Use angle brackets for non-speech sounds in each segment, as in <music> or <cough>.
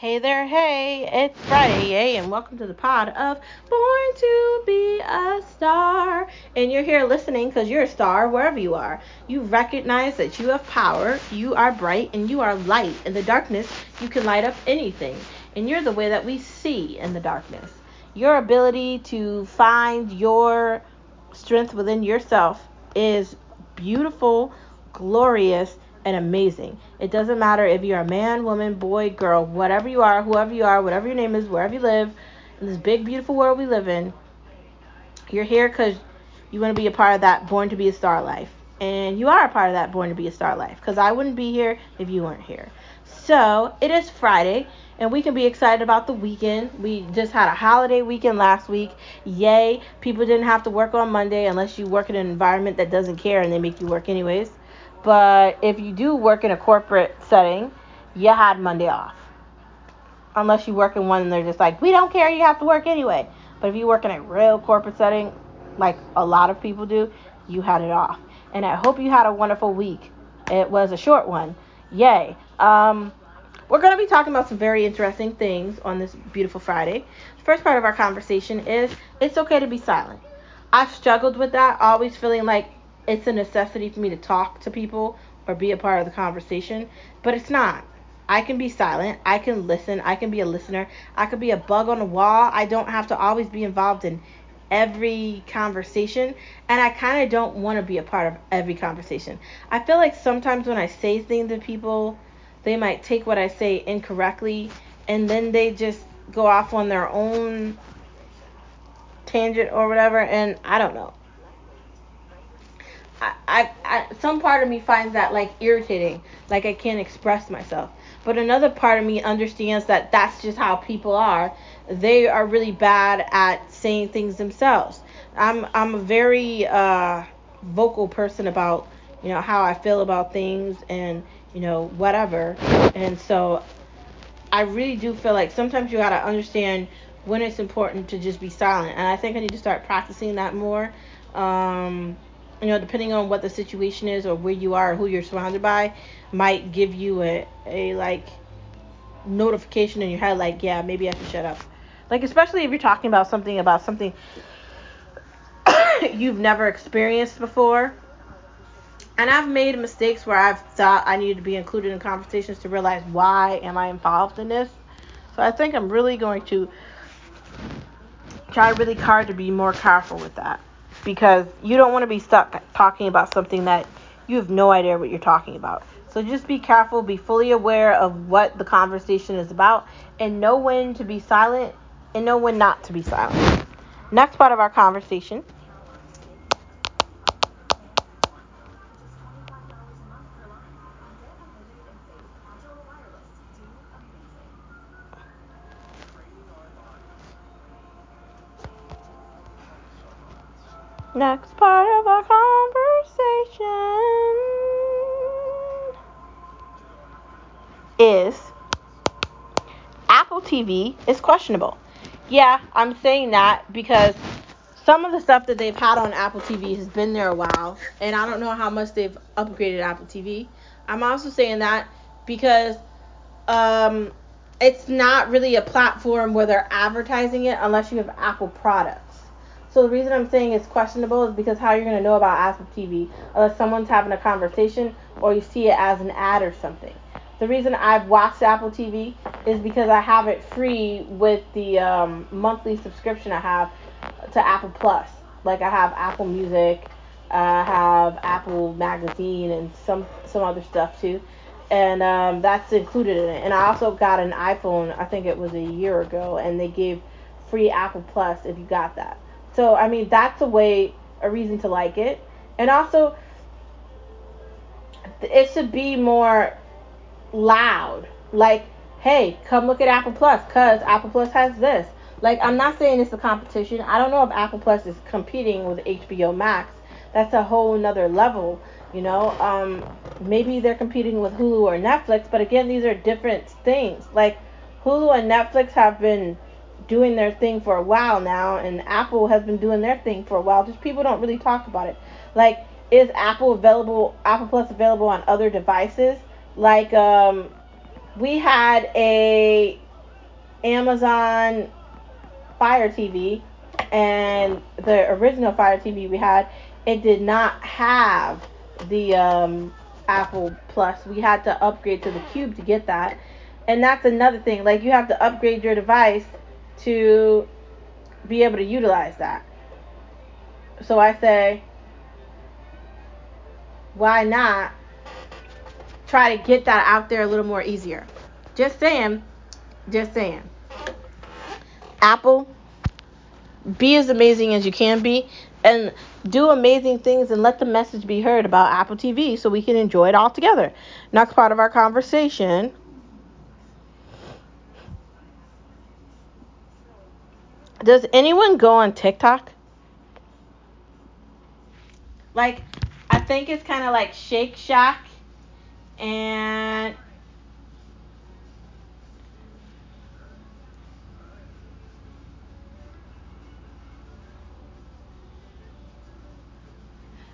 Hey there, hey, it's Friday, yay, and welcome to the pod of Born to Be a Star. And you're here listening because you're a star wherever you are. You recognize that you have power, you are bright, and you are light. In the darkness, you can light up anything. And you're the way that we see in the darkness. Your ability to find your strength within yourself is beautiful, glorious, and amazing. It doesn't matter if you're a man, woman, boy, girl, whatever you are, whoever you are, whatever your name is, wherever you live, in this big, beautiful world we live in, you're here because you want to be a part of that born to be a star life. And you are a part of that born to be a star life because I wouldn't be here if you weren't here. So it is Friday, and we can be excited about the weekend. We just had a holiday weekend last week. Yay! People didn't have to work on Monday unless you work in an environment that doesn't care and they make you work anyways. But if you do work in a corporate setting, you had Monday off. Unless you work in one and they're just like, we don't care, you have to work anyway. But if you work in a real corporate setting, like a lot of people do, you had it off. And I hope you had a wonderful week. It was a short one. Yay. Um, we're going to be talking about some very interesting things on this beautiful Friday. The first part of our conversation is it's okay to be silent. I've struggled with that, always feeling like it's a necessity for me to talk to people or be a part of the conversation, but it's not. I can be silent. I can listen. I can be a listener. I could be a bug on the wall. I don't have to always be involved in every conversation, and I kind of don't want to be a part of every conversation. I feel like sometimes when I say things to people, they might take what I say incorrectly, and then they just go off on their own tangent or whatever, and I don't know. I, I, I, some part of me finds that like irritating, like I can't express myself. But another part of me understands that that's just how people are. They are really bad at saying things themselves. I'm I'm a very uh, vocal person about you know how I feel about things and you know whatever. And so I really do feel like sometimes you gotta understand when it's important to just be silent. And I think I need to start practicing that more. Um, you know, depending on what the situation is or where you are or who you're surrounded by, might give you a, a like notification in your head, like, yeah, maybe I should shut up. Like, especially if you're talking about something about something <coughs> you've never experienced before. And I've made mistakes where I've thought I needed to be included in conversations to realize why am I involved in this. So I think I'm really going to try really hard to be more careful with that because you don't want to be stuck talking about something that you have no idea what you're talking about. So just be careful, be fully aware of what the conversation is about, and know when to be silent and know when not to be silent. Next part of our conversation. Next part of our conversation is Apple TV is questionable. Yeah, I'm saying that because some of the stuff that they've had on Apple TV has been there a while, and I don't know how much they've upgraded Apple TV. I'm also saying that because um, it's not really a platform where they're advertising it unless you have Apple products. So the reason I'm saying it's questionable is because how you're to know about Apple TV unless someone's having a conversation or you see it as an ad or something. The reason I've watched Apple TV is because I have it free with the um, monthly subscription I have to Apple Plus. Like I have Apple Music, I have Apple Magazine, and some some other stuff too, and um, that's included in it. And I also got an iPhone. I think it was a year ago, and they gave free Apple Plus if you got that. So I mean that's a way a reason to like it. And also it should be more loud. Like, hey, come look at Apple Plus cuz Apple Plus has this. Like I'm not saying it's a competition. I don't know if Apple Plus is competing with HBO Max. That's a whole nother level, you know. Um maybe they're competing with Hulu or Netflix, but again, these are different things. Like Hulu and Netflix have been doing their thing for a while now, and Apple has been doing their thing for a while. Just people don't really talk about it. Like, is Apple available? Apple Plus available on other devices? Like, um, we had a Amazon Fire TV and the original Fire TV we had, it did not have the um, Apple Plus. We had to upgrade to the Cube to get that. And that's another thing. Like you have to upgrade your device to be able to utilize that. So I say, why not try to get that out there a little more easier? Just saying, just saying. Apple, be as amazing as you can be and do amazing things and let the message be heard about Apple TV so we can enjoy it all together. Next part of our conversation. Does anyone go on TikTok? Like, I think it's kind of like Shake Shack and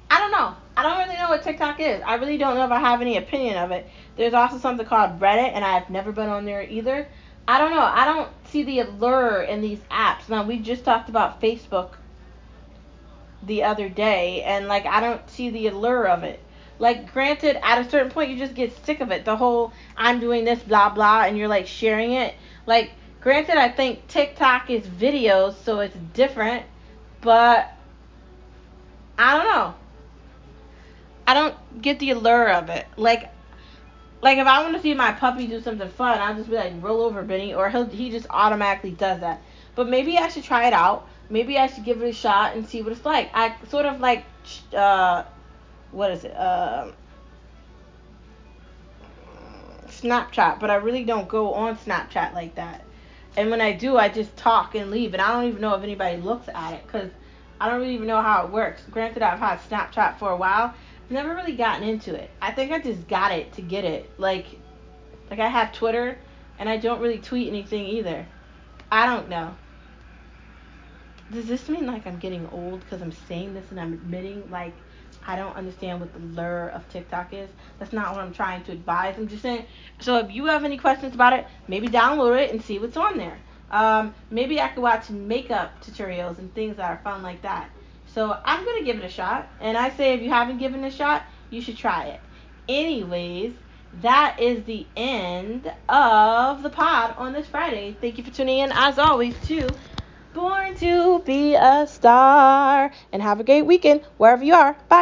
I don't know. I don't really know what TikTok is. I really don't know if I have any opinion of it. There's also something called Reddit, and I've never been on there either. I don't know. I don't see the allure in these apps. Now, we just talked about Facebook the other day, and like, I don't see the allure of it. Like, granted, at a certain point, you just get sick of it. The whole I'm doing this, blah, blah, and you're like sharing it. Like, granted, I think TikTok is videos, so it's different, but I don't know. I don't get the allure of it. Like, like if I want to see my puppy do something fun, I'll just be like, roll over, Benny, or he'll he just automatically does that. But maybe I should try it out. Maybe I should give it a shot and see what it's like. I sort of like, uh, what is it? Uh, Snapchat, but I really don't go on Snapchat like that. And when I do, I just talk and leave, and I don't even know if anybody looks at it because I don't really even know how it works. Granted, I've had Snapchat for a while, never really gotten into it. I think I just got it to get it. Like, like I have Twitter, and I don't really tweet anything either. I don't know. Does this mean like I'm getting old because I'm saying this and I'm admitting like I don't understand what the lure of TikTok is? That's not what I'm trying to advise. I'm just saying. So if you have any questions about it, maybe download it and see what's on there. Um, maybe I could watch makeup tutorials and things that are fun like that. So I'm going to give it a shot. And I say if you haven't given it a shot, you should try it. Anyways, that is the end of the pod on this Friday. Thank you for tuning in, as always, to Born to Be a Star. And have a great weekend wherever you are. Bye.